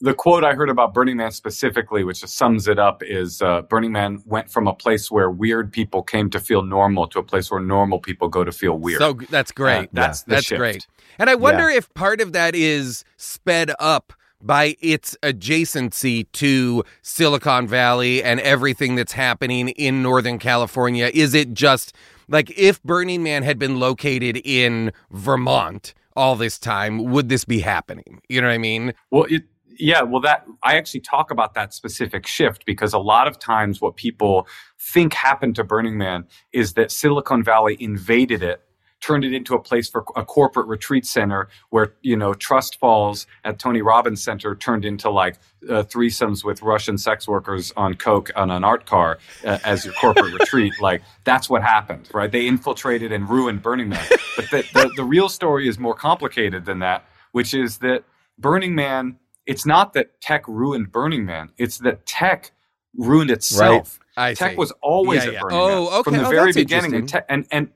The quote I heard about Burning Man specifically, which just sums it up, is uh, Burning Man went from a place where weird people came to feel normal to a place where normal people go to feel weird. So that's great. Uh, that's the that's shift. great. And I wonder if part of that is sped up by its adjacency to Silicon Valley and everything that's happening in Northern California. Is it just like if Burning Man had been located in Vermont all this time, would this be happening? You know what I mean? Well, it, yeah, well, that I actually talk about that specific shift because a lot of times what people think happened to Burning Man is that Silicon Valley invaded it, turned it into a place for a corporate retreat center where you know Trust Falls at Tony Robbins Center turned into like uh, threesomes with Russian sex workers on coke on an art car uh, as your corporate retreat. Like that's what happened, right? They infiltrated and ruined Burning Man. But the, the, the real story is more complicated than that, which is that Burning Man it's not that tech ruined Burning Man. It's that tech ruined itself. I tech see. was always Yeah, at yeah. Burning Oh, Man okay. from the Oh, very beginning, and, te- and and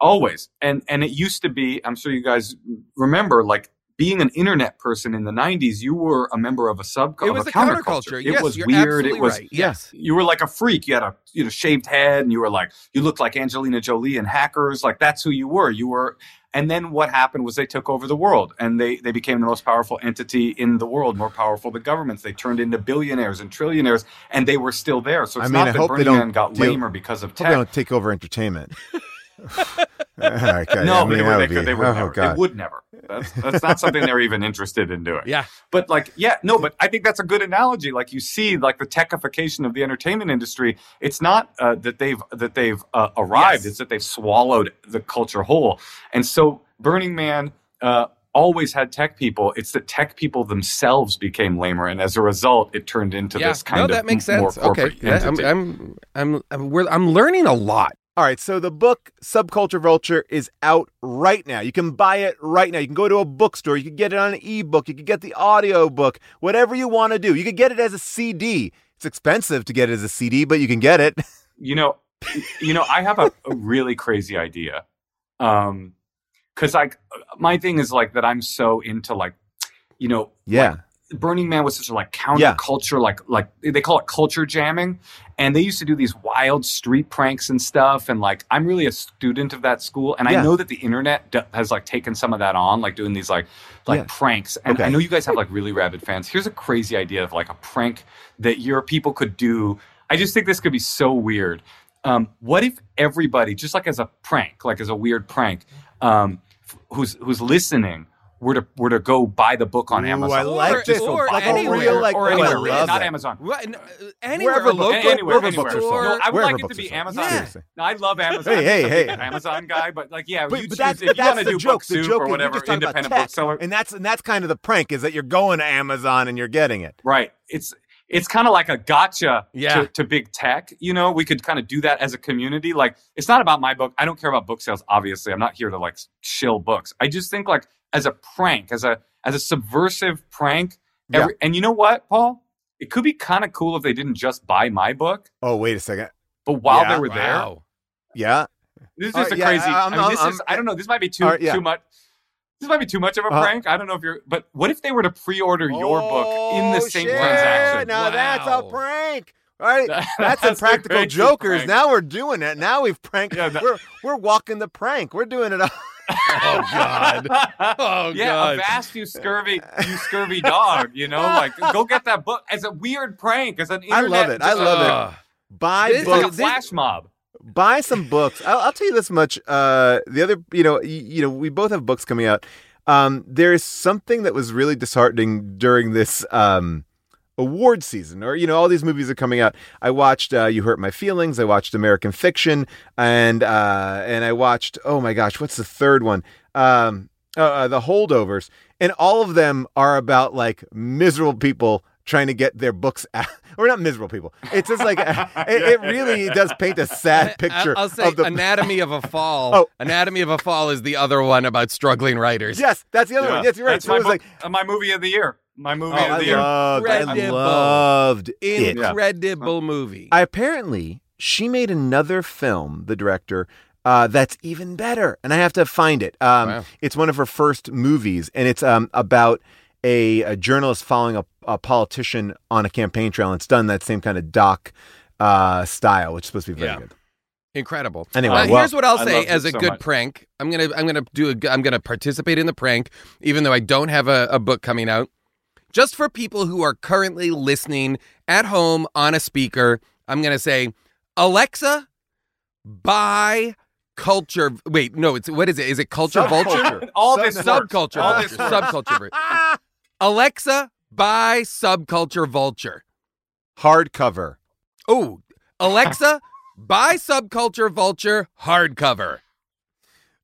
always, and and it used to be. I'm sure you guys remember, like being an internet person in the 90s, you were a member of a sub It was a counterculture. counterculture. It Yes, was weird. It was right. Yes. you were like a freak. You had a you know shaved head, and you were like you looked like Angelina Jolie and Hackers. Like that's who you were. You were. And then what happened was they took over the world, and they they became the most powerful entity in the world, more powerful than governments. They turned into billionaires and trillionaires, and they were still there. So it's I mean, not I that hope they Burning Man got deal- lamer because of Hope they don't take over entertainment. Okay, no, I mean, they, that would, they, would could, be- they would oh, never. God. They would never. That's, that's not something they're even interested in doing. Yeah. But like, yeah, no, but I think that's a good analogy. Like you see, like the techification of the entertainment industry. It's not uh, that they've that they've uh, arrived. It's that they've swallowed the culture whole. And so Burning Man. Uh, Always had tech people. It's that tech people themselves became lamer, and as a result, it turned into yeah. this kind no, of that makes m- more sense. Okay. Yeah, I'm. I'm, I'm, I'm, we're, I'm learning a lot. All right, so the book Subculture Vulture is out right now. You can buy it right now. You can go to a bookstore. You can get it on an ebook. You can get the audio book, whatever you want to do. You can get it as a CD. It's expensive to get it as a CD, but you can get it. you know you know i have a, a really crazy idea um because like my thing is like that i'm so into like you know Yeah. Burning man was such a like counterculture like like they call it culture jamming. And they used to do these wild street pranks and stuff. And like i'm really a student of that school. And Yeah. i know that the internet d- has like taken some of that on like doing these like like Yeah. pranks. And Okay. i know you guys have like really rabid fans. Here's a crazy idea of like a prank that your people could do. I just think this could be so weird. Um, what if everybody just like as a prank like as a weird prank um, f- who's who's listening were to were to go buy the book on Ooh, Amazon I like Or- this. or Like anywhere, real, like- or oh, I anywhere, love not that. Amazon What? n- Anywhere, Wherever a local anywhere, wherever anywhere. books are sold. No, I would like it to be. Amazon. Seriously. No, I love Amazon. Hey, hey, hey. Amazon guy, but like, yeah, But, you but choose that's, if you want to do joke. book soup joke or whatever, we're just talking about independent bookseller. and that's and that's kind of the prank is that you're going to Amazon and you're getting it. Right. It's it's kind of like a gotcha Yeah. to, to big tech. You know, we could kind of do that as a community. Like, it's not about my book. I don't care about book sales. Obviously, I'm not here to like shill books. I just think like as a prank, as a as a subversive prank. Every, And you know what, Paul? It could be kind of cool if they didn't just buy my book, Oh, wait a second. but while Yeah. they were there, Wow. Yeah. this is just right, a yeah, crazy. I'm- I mean, I'm- this I'm- is. I don't know. This might be too All right, yeah. too much. This might be too much of a Uh-huh. prank. I don't know if you're. But what if they were to pre-order your book in the Oh, same shit. transaction? Now that's a prank. All right, that's, that's some a practical jokers. prank. Now we're doing it. Now we've pranked. Yeah, that- we're we're walking the prank. We're doing it. All. Oh God. Oh God yeah, God. avast you scurvy, you scurvy dog. You know, like go get that book as a weird prank, as an I love it. I love it. Ugh. Buy This It's like a books. flash mob. buy some books. I'll, I'll tell you this much. Uh, the other, you know, you, you know, we both have books coming out. Um, there is something that was really disheartening during this um, award season, or you know, all these movies are coming out. I watched uh, "You Hurt My Feelings." I watched American Fiction, and uh, and I watched. Oh my gosh, what's the third one? Um, uh, uh, the Holdovers, and all of them are about like miserable people trying to get their books out. Or not miserable people. It's just like it, it really does paint a sad picture I'll say of the Anatomy of a Fall. Oh. Anatomy of a Fall is the other one about struggling writers. Yes, that's the other Yeah. one. Yes, you're right. That's So my it was book, like my movie of the year. My movie oh, of I the year. loved, I Incredible. loved it. Incredible movie. I apparently she made another film, the director, uh, that's even better, and I have to find it. Um, Wow. It's one of her first movies, and it's um, about a, a journalist following a, a politician on a campaign trail. And it's done that same kind of doc uh, style, which is supposed to be very Yeah. good. Incredible. Anyway, Uh, well, here's what I'll I say as a so good much. prank. I'm gonna I'm gonna do a I'm gonna participate in the prank, even though I don't have a, a book coming out. Just for people who are currently listening at home on a speaker, I'm gonna say, Alexa, buy culture. Wait, no, it's what is it? Is it culture vulture? Subculture. All this. Subculture. All vulture. this works. Subculture. vulture. Alexa, buy subculture vulture. Hardcover. Oh, Alexa, buy subculture vulture hardcover.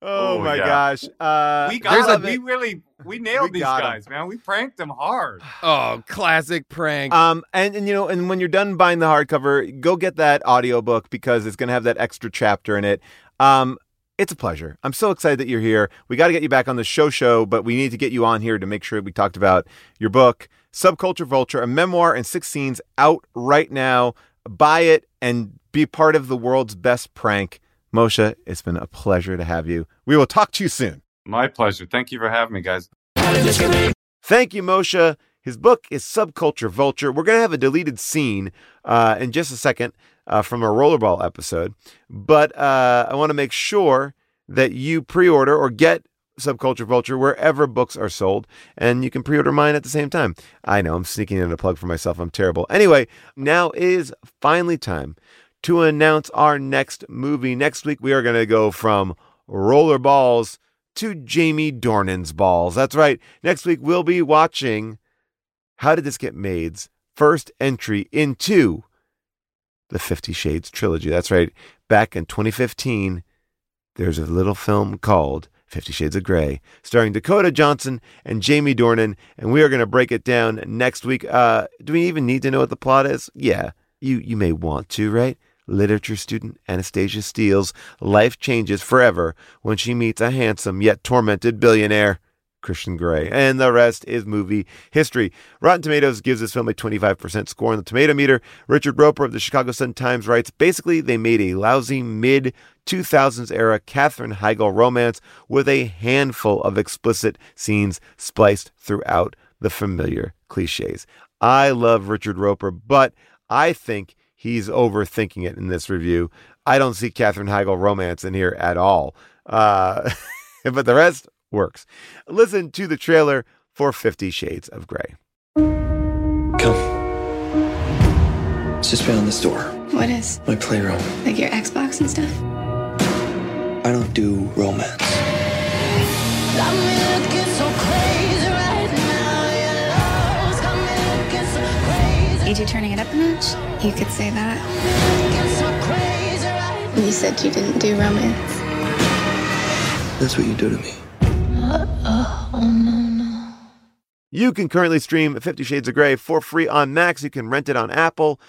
Oh, Oh, my yeah. gosh. Uh, We There's got a- it. We really we nailed We these got 'em. guys, man. We pranked them hard. Oh, classic prank. Um, and, and you know, and when you're done buying the hardcover, go get that audiobook because it's going to have that extra chapter in it. Um, it's a pleasure. I'm so excited that you're here. We got to get you back on the show show, but we need to get you on here to make sure we talked about your book, Subculture Vulture, a memoir and six scenes out right now. Buy it and be part of the world's best prank. Moshe, it's been a pleasure to have you. We will talk to you soon. My pleasure. Thank you for having me, guys. Thank you, Moshe. His book is Subculture Vulture. We're going to have a deleted scene uh, in just a second uh, from a rollerball episode, but uh, I want to make sure that you pre order or get Subculture Vulture wherever books are sold, and you can pre order mine at the same time. I know I'm sneaking in a plug for myself. I'm terrible. Anyway, now is finally time to announce our next movie. Next week, we are going to go from rollerballs to Jamie Dornan's balls. That's right. Next week, we'll be watching How Did This Get Made's first entry into the Fifty Shades trilogy. That's right. Back in 2015, there's a little film called Fifty Shades of Grey, starring Dakota Johnson and Jamie Dornan, and we are going to break it down next week. Uh, do we even need to know what the plot is? Yeah, you you may want to, right? Literature student Anastasia Steele's life changes forever when she meets a handsome yet tormented billionaire. Christian Grey. And the rest is movie history. Rotten Tomatoes gives this film a 25% score on the tomato meter. Richard Roeper of the Chicago Sun-Times writes, basically, they made a lousy mid 2000s era Katherine Heigl romance with a handful of explicit scenes spliced throughout the familiar cliches. I love Richard Roeper, but I think he's overthinking it in this review. I don't see Katherine Heigl romance in here at all. Uh, but the rest, works. Listen to the trailer for Fifty Shades of Grey. Come. It's just beyond this door. What is? My playroom. Like your Xbox and stuff? I don't do romance. Ain't you turning it up a notch? You could say that. You said you didn't do romance. That's what you do to me. Uh-oh. Oh, no, no. You can currently stream Fifty Shades of Grey for free on Max. You can rent it on Apple,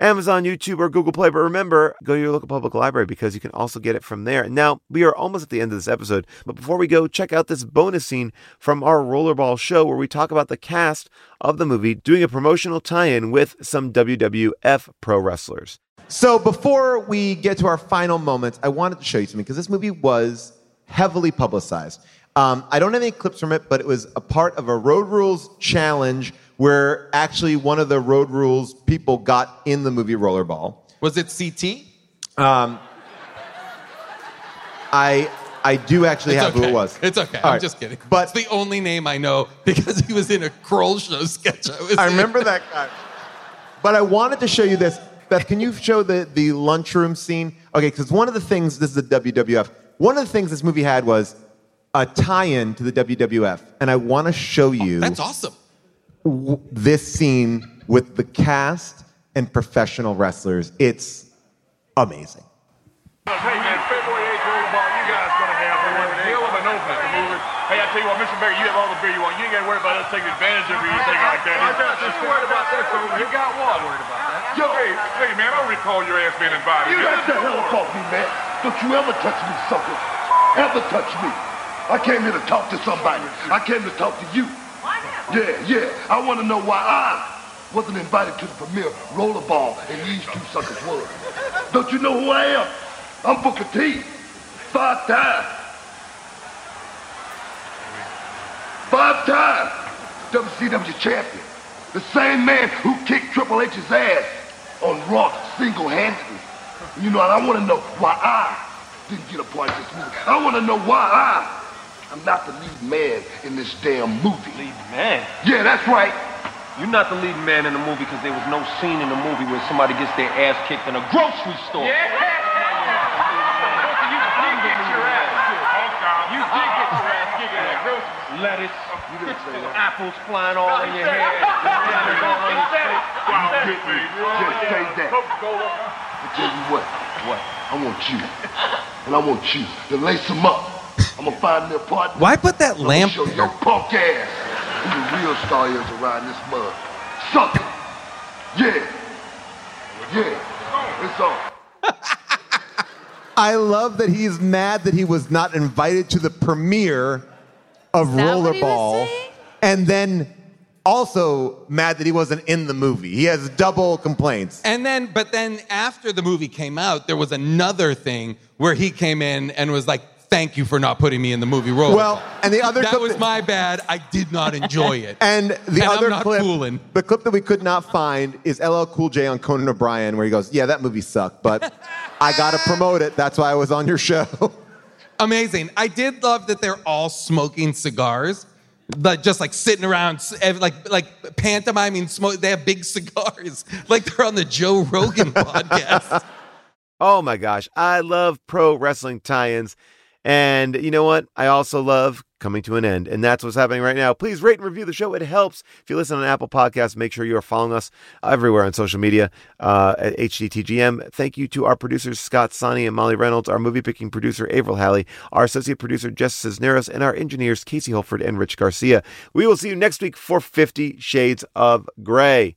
Amazon, YouTube, or Google Play. But remember, go to your local public library because you can also get it from there. Now, we are almost at the end of this episode, but before we go, check out this bonus scene from our Rollerball show where we talk about the cast of the movie doing a promotional tie in with some WWF pro wrestlers. So before we get to our final moments, I wanted to show you something because this movie was heavily publicized. Um, I don't have any clips from it, but it was a part of a Road Rules challenge where actually one of the Road Rules people got in the movie Rollerball. Was it CT? Um, I I do actually It's have who it was. It's okay. All I'm right. just kidding. But it's the only name I know because he was in a Kroll show sketch. I, I remember that guy. But I wanted to show you this. Beth, can you show the, the lunchroom scene? Okay, because one of the things, this is the WWF, one of the things this movie had was a tie in to the WWF. And I want to show you Oh, That's awesome. W- this scene with the cast and professional wrestlers. It's amazing. Hey man, February 8th, Rollerball, you guys gonna have one hell of an opening. Hey, I tell you what, Mr. Barry, you have all the beer you want. You ain't gotta worry about us taking advantage of you or anything like that. I got you. worried about that, so you got what? Not worried about that. Yo, hey, hey man, I don't recall your ass being invited. You got the hell up off me, man. Don't you ever touch me, sucker. Ever touch me. I came here to talk to somebody. I came to talk to you. Yeah, yeah. I want to know why I wasn't invited to the premiere rollerball and these two suckers were. Don't you know who I am? I'm Booker T. Five time. Five time WCW champion. The same man who kicked Triple H's ass on Raw single-handedly. You know, and I want to know why I didn't get a part of this movie. I want to know why I am not the lead man in this damn movie. Lead Man, Yeah, that's right. you're not the lead man in the movie because there was no scene in the movie where somebody gets their ass kicked in a grocery store. Yeah. You did get your ass kicked. You did get your ass kicked in that grocery store. Lettuce, you didn't say that. apples flying all in your hair. Wow, good man. Just say that. I tell you what. What? I want you. And I want you to lace them up. I'm gonna find their partner. Why put that I'm lamp gonna show your punk ass who the real star is around this mud. Sucker. Yeah. Yeah. It's on. I love that he's mad that he was not invited to the premiere of that what he was Rollerball. And then also mad that he wasn't in the movie. He has double complaints. And then, but then after the movie came out, there was another thing where he came in and was like, "Thank you for not putting me in the movie role." Well, and the other that clip was that- my bad. I did not enjoy it. And the And I'm other not clip, fooling. the clip that we could not find is LL Cool J on Conan O'Brien, where he goes, "Yeah, that movie sucked, but I gotta promote it. That's why I was on your show." Amazing. I did love that they're all smoking cigars. Like just like sitting around, like like pantomiming smoke. They have big cigars, like they're on the Joe Rogan podcast. Oh my gosh, I love pro wrestling tie-ins. And you know what? I also love coming to an end. And that's what's happening right now. Please rate and review the show. It helps. If you listen on Apple Podcasts, make sure you are following us everywhere on social media uh, at HDTGM. Thank you to our producers, Scott Sonny and Molly Reynolds, our movie picking producer, Avril Halley, our associate producer, Jess Cisneros, and our engineers, Casey Holford and Rich Garcia. We will see you next week for 50 Shades of Grey.